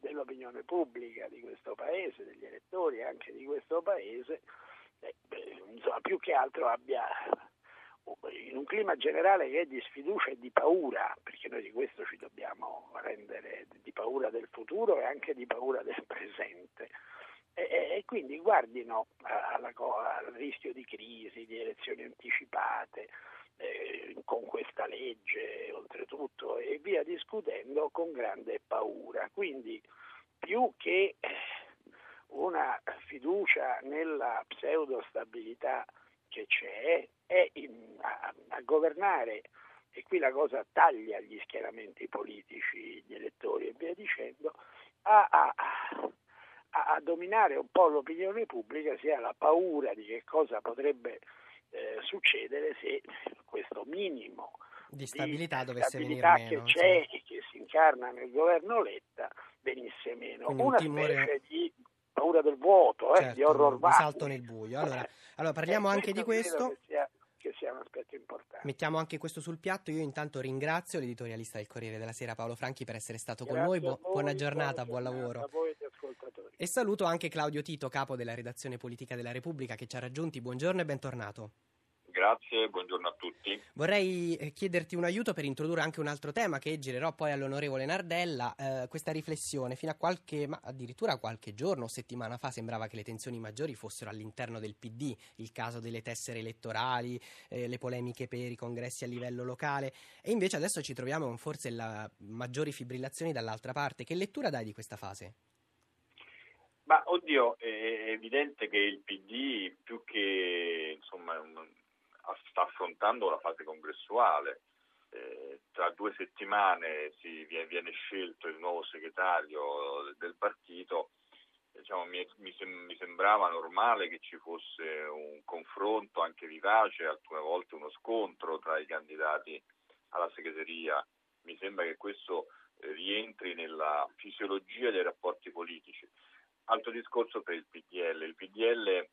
dell'opinione pubblica di questo paese, degli elettori anche di questo paese, eh, insomma, più che altro abbia in un clima generale che è di sfiducia e di paura, perché noi di questo ci dobbiamo rendere di paura del futuro e anche di paura del presente. E, e quindi guardino alla, al rischio di crisi, di elezioni anticipate, eh, con questa legge oltretutto e via discutendo con grande paura. Quindi più che una fiducia nella pseudo stabilità che c'è è in, a, a governare e qui la cosa taglia gli schieramenti politici, gli elettori e via dicendo, a, a, a, dominare un po' l'opinione pubblica sia la paura di che cosa potrebbe eh, succedere se [laughs] questo minimo di stabilità di dovesse stabilità venire meno. che c'è e che si incarna nel governo Letta venisse meno. Quindi Una un timore- di paura del vuoto, eh, Certo, di horror di salto nel buio. Allora, [laughs] allora parliamo Eh, anche di questo. Che sia, che un aspetto importante. Mettiamo anche questo sul piatto. Io intanto ringrazio l'editorialista del Corriere della Sera Paolo Franchi per essere stato con Grazie noi. a Bu- voi, buona giornata, buon giornata lavoro. E. E saluto anche Claudio Tito, capo della redazione politica della Repubblica, che ci ha raggiunti. Buongiorno e bentornato. Grazie, buongiorno a tutti. Vorrei eh, chiederti un aiuto per introdurre anche un altro tema che girerò poi all'onorevole Nardella. eh, questa riflessione, fino a qualche, ma addirittura qualche giorno o settimana fa, sembrava che le tensioni maggiori fossero all'interno del PD, il caso delle tessere elettorali, eh, le polemiche per i congressi a livello locale, e invece adesso ci troviamo con forse la maggiori fibrillazioni dall'altra parte. Che lettura dai di questa fase? Ma oddio, è evidente che il PD più che insomma sta affrontando la fase congressuale. Eh, tra due settimane si viene, viene scelto il nuovo segretario del partito. Diciamo, mi, mi sem- mi sembrava normale che ci fosse un confronto anche vivace, alcune volte uno scontro tra i candidati alla segreteria. Mi sembra che questo eh, rientri nella fisiologia dei rapporti politici. Altro discorso per il PDL. Il PDL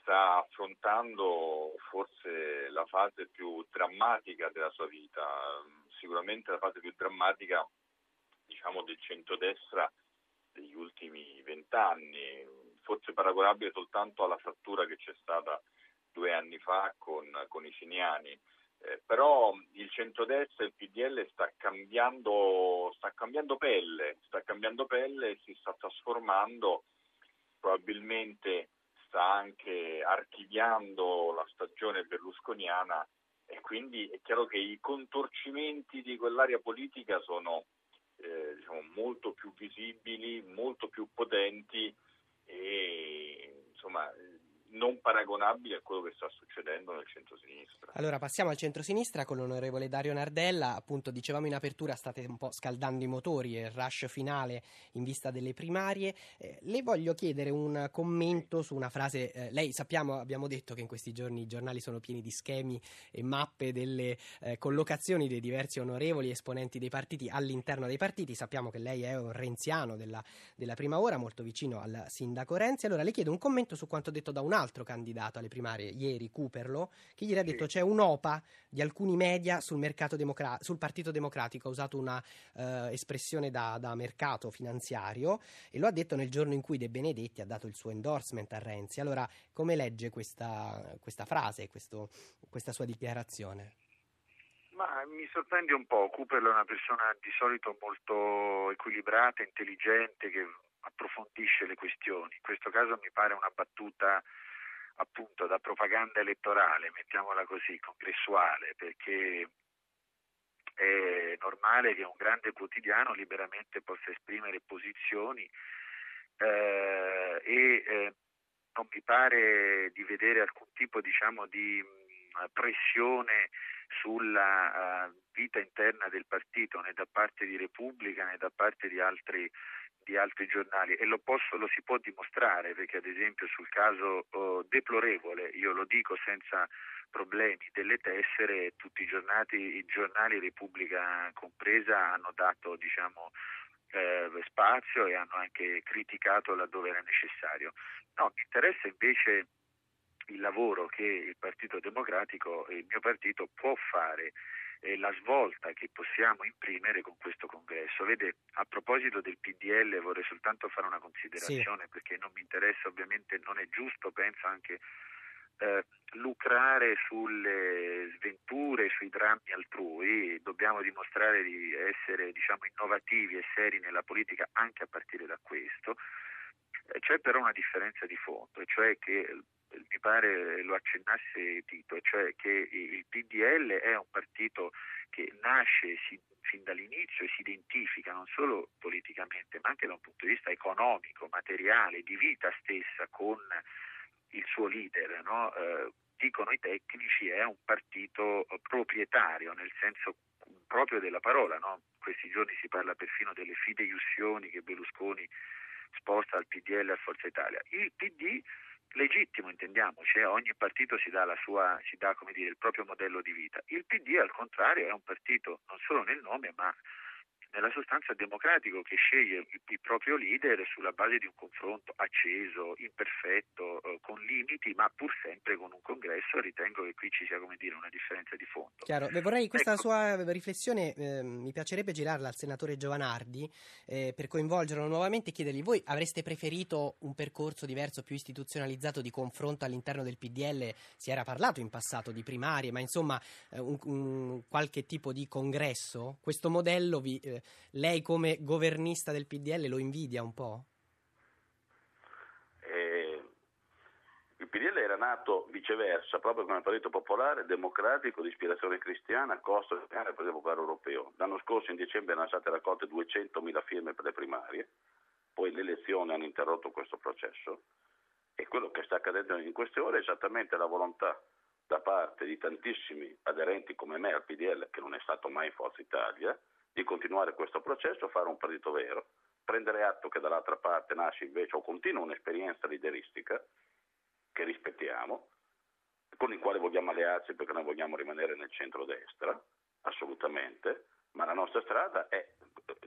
sta affrontando forse la fase più drammatica della sua vita, sicuramente la fase più drammatica diciamo, del centrodestra degli ultimi vent'anni, forse paragonabile soltanto alla frattura che c'è stata due anni fa con, con i siniani. Eh, però il centrodestra e il PDL sta cambiando, sta cambiando pelle, sta cambiando pelle e si sta trasformando, probabilmente sta anche archiviando la stagione berlusconiana e quindi è chiaro che i contorcimenti di quell'area politica sono eh, diciamo, molto più visibili, molto più potenti e insomma non paragonabili a quello che sta succedendo nel centro-sinistra. Allora passiamo al centro-sinistra con l'onorevole Dario Nardella. Appunto, dicevamo in apertura, state un po' scaldando i motori il rush finale in vista delle primarie. Eh, le voglio chiedere un commento su una frase. eh, lei sappiamo, abbiamo detto che in questi giorni i giornali sono pieni di schemi e mappe delle eh, collocazioni dei diversi onorevoli esponenti dei partiti all'interno dei partiti. Sappiamo che lei è un renziano della, della prima ora, molto vicino al sindaco Renzi. Allora le chiedo un commento su quanto detto da un altro candidato alle primarie ieri, Cooperlo, che ieri ha detto c'è un'OPA di alcuni media sul, mercato democra- sul Partito Democratico, ha usato una eh, espressione da, da mercato finanziario e lo ha detto nel giorno in cui De Benedetti ha dato il suo endorsement a Renzi. Allora, come legge questa, questa frase, questo- questa sua dichiarazione? Ma mi sorprende un po', Cooper è una persona di solito molto equilibrata, intelligente, che approfondisce le questioni. In questo caso mi pare una battuta appunto da propaganda elettorale, mettiamola così, congressuale, perché è normale che un grande quotidiano liberamente possa esprimere posizioni eh, e eh, non mi pare di vedere alcun tipo diciamo, di mh, pressione sulla uh, vita interna del partito né da parte di Repubblica né da parte di altri, di altri giornali e lo, lo, si può dimostrare perché ad esempio sul caso uh, deplorevole, io lo dico senza problemi, delle tessere tutti i giornali, i giornali Repubblica compresa hanno dato diciamo, eh, spazio e hanno anche criticato laddove era necessario. No, mi interessa invece il lavoro che il Partito Democratico e il mio partito può fare e la svolta che possiamo imprimere con questo congresso. Vede, a proposito del PDL vorrei soltanto fare una considerazione sì. perché non mi interessa, ovviamente non è giusto, penso anche eh, lucrare sulle sventure, sui drammi altrui, dobbiamo dimostrare di essere diciamo, innovativi e seri nella politica anche a partire da questo. Eh, c'è però una differenza di fondo, e cioè che mi pare lo accennasse Tito, cioè che il PDL è un partito che nasce si, fin dall'inizio e si identifica non solo politicamente ma anche da un punto di vista economico, materiale, di vita stessa con il suo leader, no? eh, dicono i tecnici è un partito proprietario nel senso proprio della parola. No? Questi giorni si parla perfino delle fideiussioni che Berlusconi sposta al PDL e a Forza Italia. Il PD legittimo, intendiamoci, eh, ogni partito si dà, sua, si dà dire, il proprio modello di vita. Il PD al contrario è un partito non solo nel nome ma nella sostanza democratico che sceglie il, proprio leader sulla base di un confronto acceso, imperfetto, eh, con limiti, ma pur sempre con un congresso. Ritengo che qui ci sia dire, una differenza di fondo. Chiaro, vorrei questa ecco. sua riflessione, eh, mi piacerebbe girarla al senatore Giovanardi eh, per coinvolgerlo nuovamente e chiedergli: voi avreste preferito un percorso diverso, più istituzionalizzato di confronto all'interno del PDL? Si era parlato in passato di primarie, ma insomma eh, un, un, qualche tipo di congresso? Questo modello vi lei come governista del PDL lo invidia un po'? Eh, il PDL era nato viceversa, proprio come partito popolare, democratico, di ispirazione cristiana, costo del Partito Popolare Europeo. L'anno scorso in dicembre erano state raccolte 200.000 firme per le primarie, poi le elezioni hanno interrotto questo processo e quello che sta accadendo in queste ore è esattamente la volontà da parte di tantissimi aderenti come me al PDL, che non è stato mai Forza Italia, di continuare questo processo, fare un partito vero, prendere atto che dall'altra parte nasce invece o continua un'esperienza lideristica che rispettiamo, con il quale vogliamo allearci perché noi vogliamo rimanere nel centro-destra, assolutamente, ma la nostra strada è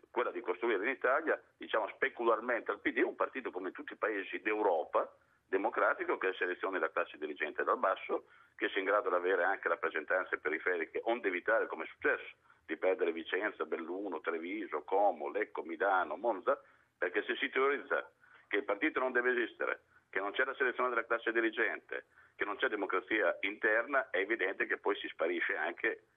quella di costruire in Italia, diciamo specularmente al PD, un partito come tutti i paesi d'Europa, democratico, che selezioni la classe dirigente dal basso, che sia in grado di avere anche rappresentanze periferiche, onde evitare, come è successo, di perdere Vicenza, Belluno, Treviso, Como, Lecco, Milano, Monza, perché se si teorizza che il partito non deve esistere, che non c'è la selezione della classe dirigente, che non c'è democrazia interna, è evidente che poi si sparisce anche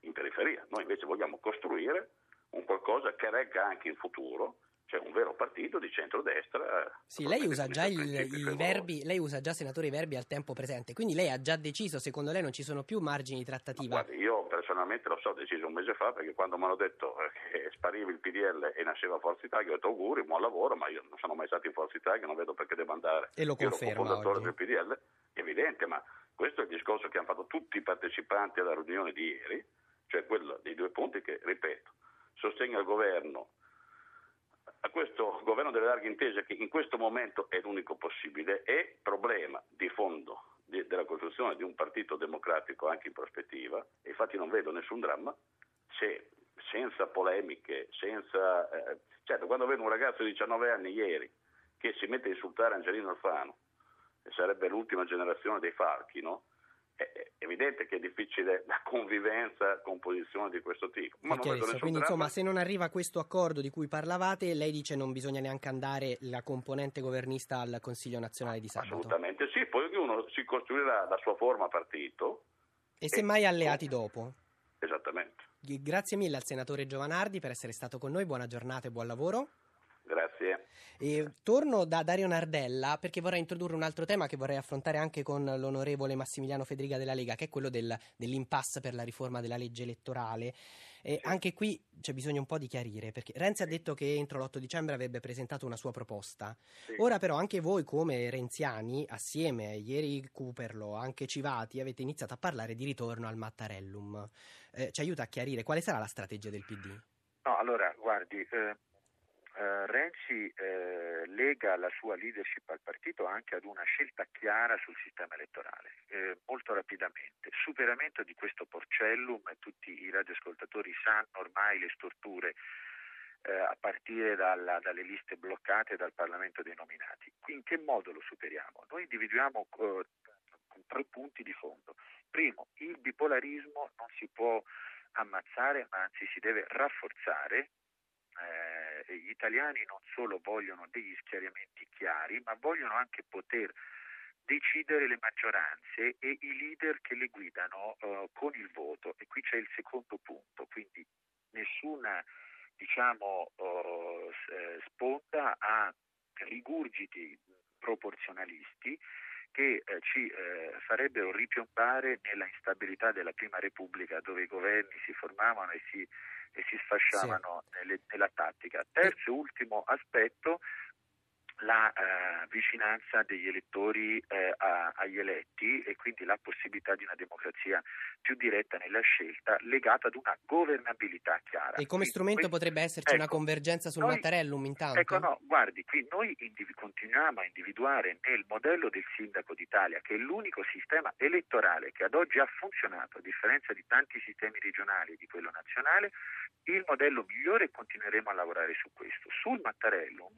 in periferia. Noi invece vogliamo costruire un qualcosa che regga anche in futuro cioè un vero partito di centrodestra. Sì, lei usa già il, i verbi, lei usa già senatore i verbi al tempo presente, quindi lei ha già deciso, secondo lei non ci sono più margini di trattativa? Guardi, io personalmente lo so, ho deciso un mese fa perché quando mi hanno detto eh, che spariva il PDL e nasceva Forza Italia, ho detto auguri, buon lavoro, ma io non sono mai stato in Forza Italia, non vedo perché devo andare. E lo confermo. Io fondatore del PDL, è evidente, ma questo è il discorso che hanno fatto tutti i partecipanti alla riunione di ieri, cioè quello dei due punti che, ripeto, sostegno al governo a questo governo delle larghe intese, che in questo momento è l'unico possibile, è problema di fondo di, della costruzione di un partito democratico anche in prospettiva, e infatti non vedo nessun dramma, se senza polemiche, senza... Eh, certo, quando vedo un ragazzo di 19 anni ieri che si mette a insultare Angelino Alfano, sarebbe l'ultima generazione dei falchi, no? È evidente che è difficile la convivenza con posizioni di questo tipo. Ma Quindi insomma se non arriva questo accordo di cui parlavate, lei dice non bisogna neanche andare la componente governista al Consiglio nazionale di sabato. Assolutamente sì, poi ognuno si costruirà la sua forma partito. E semmai alleati dopo. Esattamente. Grazie mille al senatore Giovanardi per essere stato con noi, buona giornata e buon lavoro. Grazie. E torno da Dario Nardella perché vorrei introdurre un altro tema che vorrei affrontare anche con l'onorevole Massimiliano Federica della Lega, che è quello del, dell'impasse per la riforma della legge elettorale. E anche qui c'è bisogno un po' di chiarire, perché Renzi ha detto che entro l'8 dicembre avrebbe presentato una sua proposta. Sì. Ora però anche voi come renziani, assieme, ieri Cooperlo, anche Civati, avete iniziato a parlare di ritorno al Mattarellum. Eh, ci aiuta a chiarire quale sarà la strategia del PD? No, allora, guardi, eh, eh, Renzi eh, lega la sua leadership al partito anche ad una scelta chiara sul sistema elettorale, eh, molto rapidamente. Superamento di questo porcellum, tutti i radioascoltatori sanno ormai le storture eh, a partire dalla, dalle liste bloccate dal Parlamento dei nominati. In che modo lo superiamo? Noi individuiamo con tre punti di fondo. Primo, il bipolarismo non si può ammazzare, ma anzi si deve rafforzare eh, gli italiani non solo vogliono degli schieramenti chiari, ma vogliono anche poter decidere le maggioranze e i leader che le guidano eh, con il voto. E qui c'è il secondo punto, quindi nessuna diciamo, eh, sponda a rigurgiti proporzionalisti che eh, ci eh, farebbero ripiombare nella instabilità della Prima Repubblica dove i governi si formavano e si, e si sfasciavano sì. nelle, nella tattica. Terzo e ultimo aspetto, la eh, vicinanza degli elettori eh, a, agli eletti e quindi la possibilità di una democrazia più diretta nella scelta legata ad una governabilità chiara. E come quindi, strumento questo, potrebbe esserci ecco, una convergenza sul noi, Mattarellum intanto? Ecco no, guardi, qui noi indiv- continuiamo a individuare nel modello del sindaco d'Italia, che è l'unico sistema elettorale che ad oggi ha funzionato, a differenza di tanti sistemi regionali e di quello nazionale, il modello migliore e continueremo a lavorare su questo. Sul Mattarellum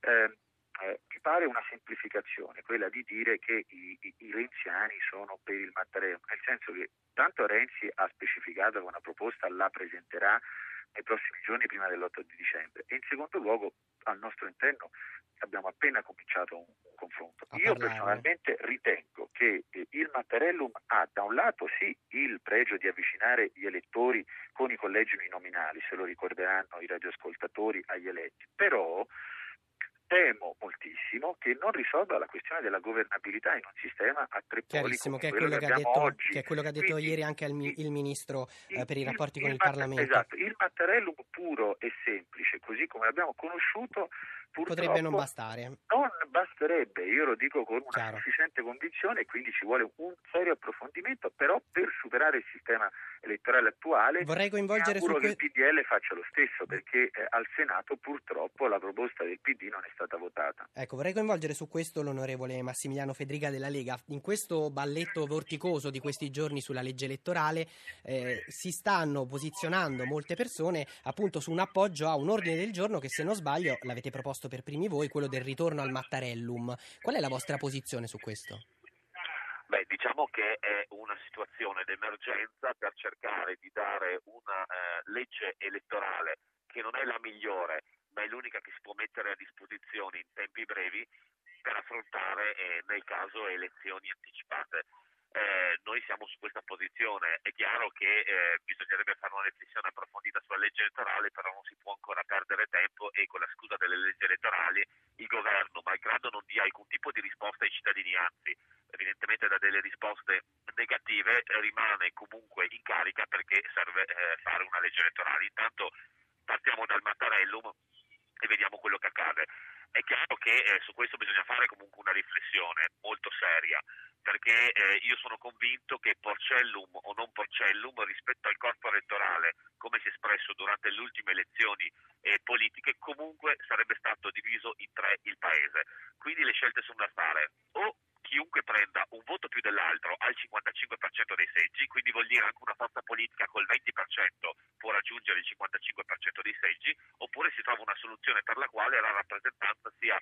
eh, eh, mi pare una semplificazione quella di dire che i, i, i renziani sono per il Mattarellum, nel senso che tanto Renzi ha specificato che una proposta la presenterà nei prossimi giorni prima dell'8 di dicembre e in secondo luogo al nostro interno abbiamo appena cominciato un, un confronto. A Io parlare. personalmente ritengo che eh, il Mattarellum ha da un lato sì il pregio di avvicinare gli elettori con i collegi uninominali, se lo ricorderanno i radioascoltatori agli eletti, però temo moltissimo che non risolva la questione della governabilità in un sistema a tre poli come che è quello, quello che, ha detto, oggi. che è quello che ha detto Quindi, ieri anche il, il ministro il, eh, per i rapporti il, con il, Parlamento. Parlamento. Esatto, il Mattarellum puro e semplice, così come l'abbiamo conosciuto, potrebbe non bastare. Non basterebbe, io lo dico con una Chiaro. sufficiente convinzione, quindi ci vuole un serio approfondimento, però per superare il sistema elettorale attuale Vorrei coinvolgere mi auguro su che il PDL faccia lo stesso, perché eh, al Senato purtroppo la proposta del PD non è stata votata. Ecco, vorrei coinvolgere su questo l'onorevole Massimiliano Federica della Lega. In questo balletto vorticoso di questi giorni sulla legge elettorale eh, si stanno posizionando molte persone appunto su un appoggio a un ordine del giorno che se non sbaglio l'avete proposto per primi voi, quello del ritorno al Mattarellum. Qual è la vostra posizione su questo? Beh, diciamo che è una situazione d'emergenza per cercare di dare una eh, legge elettorale che non è la migliore, ma è l'unica che si può mettere a disposizione in tempi brevi per affrontare eh, nel caso elezioni anticipate. Eh, noi siamo su questa posizione, è chiaro che eh, bisognerebbe fare una riflessione approfondita sulla legge elettorale, però non si può ancora perdere tempo e con la scusa delle leggi elettorali il governo, malgrado non dia alcun tipo di risposta ai cittadini, anzi evidentemente da delle risposte negative, rimane comunque in carica perché serve eh, fare una legge elettorale. Intanto partiamo dal Mattarellum e vediamo quello che accade. È chiaro che eh, su questo bisogna fare comunque una riflessione molto seria, perché eh, io sono convinto che Porcellum o non Porcellum rispetto al corpo elettorale, come si è espresso durante le ultime elezioni eh, politiche, comunque sarebbe stato diviso in tre il Paese. Quindi le scelte sono da fare. O chiunque prenda un voto più dell'altro al 55% dei seggi, quindi vuol dire anche una forza politica col 20% può raggiungere il 55% dei seggi, oppure si trova una soluzione per la quale la rappresentanza sia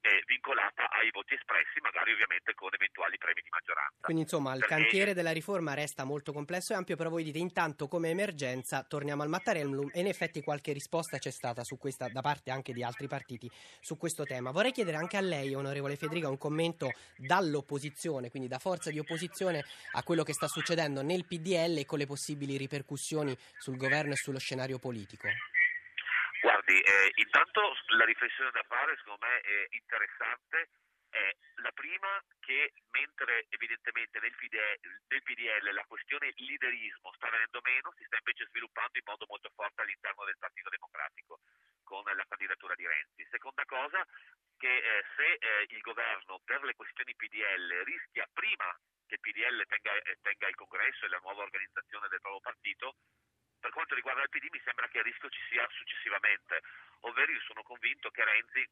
eh, vincolata ai voti espressi, magari ovviamente con eventuali premi di maggioranza. Quindi insomma il Perché... cantiere della riforma resta molto complesso e ampio, però voi dite intanto come emergenza torniamo al Mattarellum e in effetti qualche risposta c'è stata su questa da parte anche di altri partiti su questo tema. Vorrei chiedere anche a lei, onorevole Federica, un commento dall'opposizione, quindi da forza di opposizione a quello che sta succedendo nel PDL e con le possibili ripercussioni sul governo e sullo scenario politico. Guardi, eh, intanto la riflessione da fare secondo me è interessante. È la prima che mentre evidentemente nel PDL, nel PDL la questione liderismo sta venendo meno, si sta invece sviluppando in modo molto forte all'interno del Partito Democratico con la candidatura di Renzi. Seconda cosa, che eh, se eh, il governo per le questioni PDL rischia prima che il PDL tenga, eh, tenga il congresso e la nuova organizzazione del proprio partito, per quanto riguarda il PD mi sembra che il rischio ci sia successivamente, ovvero io sono convinto che Renzi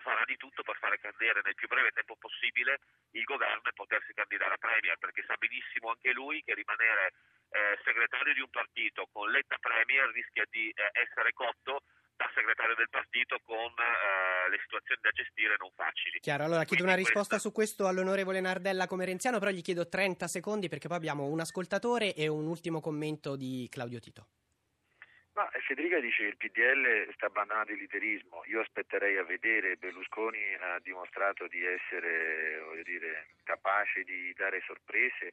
farà di tutto per fare cadere nel più breve tempo possibile il governo e potersi candidare a Premier, perché sa benissimo anche lui che rimanere eh, segretario di un partito con Letta Premier rischia di eh, essere cotto da segretario del partito con eh, le situazioni da gestire non facili. Chiaro, allora chiedo Quindi una risposta questo... su questo all'onorevole Nardella come renziano, però gli chiedo 30 secondi perché poi abbiamo un ascoltatore e un ultimo commento di Claudio Tito. Federica dice che il PDL sta abbandonando il liderismo, io aspetterei a vedere, Berlusconi ha dimostrato di essere dire, capace di dare sorprese,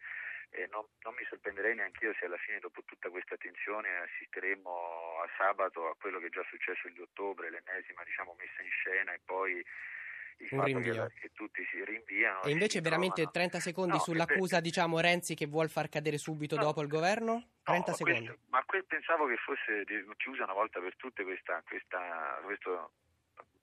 eh, non, non, mi sorprenderei neanche io se alla fine dopo tutta questa tensione assisteremo a sabato a quello che è già successo il 2 ottobre, l'ennesima diciamo, messa in scena e poi il un rinvio. Che, tutti si rinviano. E invece veramente trovano. 30 secondi no, sull'accusa, diciamo, Renzi che vuol far cadere subito no, dopo il governo? 30 no, secondi. Questo, ma que- pensavo che fosse chiusa una volta per tutte questa, questa questo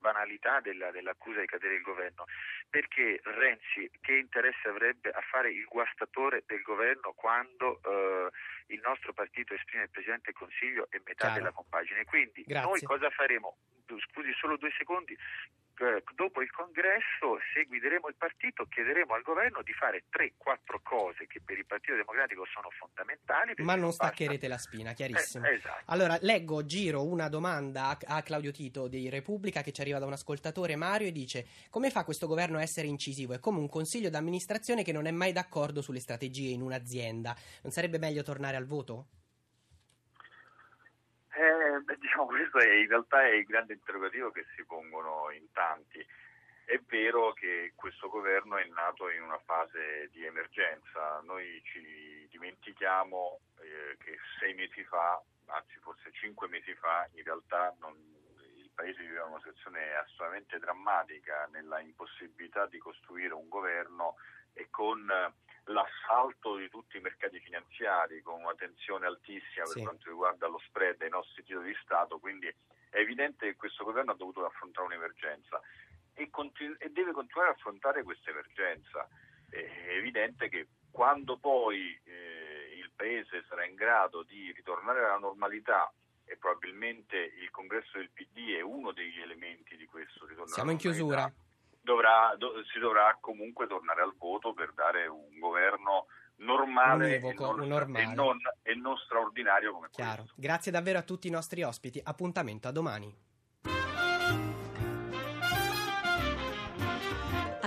banalità della, dell'accusa di cadere il governo, perché Renzi che interesse avrebbe a fare il guastatore del governo quando eh, il nostro partito esprime il Presidente del Consiglio e metà Chiaro. della compagine? Quindi Grazie. noi cosa faremo? Scusi solo due secondi, dopo il congresso, se guideremo il partito, chiederemo al governo di fare 3-4 cose che per il Partito Democratico sono fondamentali. Ma non basta- staccherete la spina, chiarissimo. Eh, esatto. Allora, leggo, giro una domanda a Claudio Tito di Repubblica che ci arriva da un ascoltatore, Mario, e dice come fa questo governo a essere incisivo? È come un consiglio d'amministrazione che non è mai d'accordo sulle strategie in un'azienda. Non sarebbe meglio tornare al voto? Eh, beh, diciamo, [laughs] questo è, in realtà è il grande interrogativo che si pongono in tanti. È vero che questo governo è nato in una fase di emergenza, noi ci dimentichiamo eh, che sei mesi fa, anzi forse cinque mesi fa, in realtà non, il Paese viveva una situazione assolutamente drammatica nella impossibilità di costruire un governo e con l'assalto di tutti i mercati finanziari con una tensione altissima Sì. per quanto riguarda lo spread ai nostri titoli di Stato, quindi è evidente che questo governo ha dovuto affrontare un'emergenza e, continu- e deve continuare a affrontare questa emergenza. È evidente che quando poi eh, il Paese sarà in grado di ritornare alla normalità e probabilmente il congresso del PD è uno degli elementi di questo ritorno Siamo in chiusura. Dovrà- do- si dovrà comunque tornare al voto per dare un governo normale, Univoco, e, non, normale. e non- e non straordinario come Chiaro. questo. Grazie davvero a tutti i nostri ospiti. Appuntamento a domani.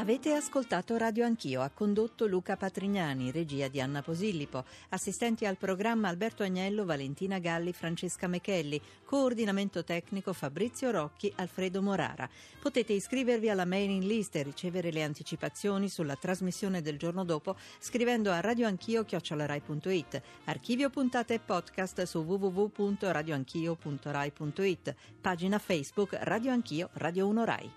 Avete ascoltato Radio Anch'io, ha condotto Luca Patrignani, regia di Anna Posillipo, assistenti al programma Alberto Agnello, Valentina Galli, Francesca Mechelli, coordinamento tecnico Fabrizio Rocchi, Alfredo Morara. Potete iscrivervi alla mailing list e ricevere le anticipazioni sulla trasmissione del giorno dopo scrivendo a radioanchio.it. Archivio puntate e podcast su www.radioanchio.rai.it. Pagina Facebook Radio Anch'io, Radio 1 Rai.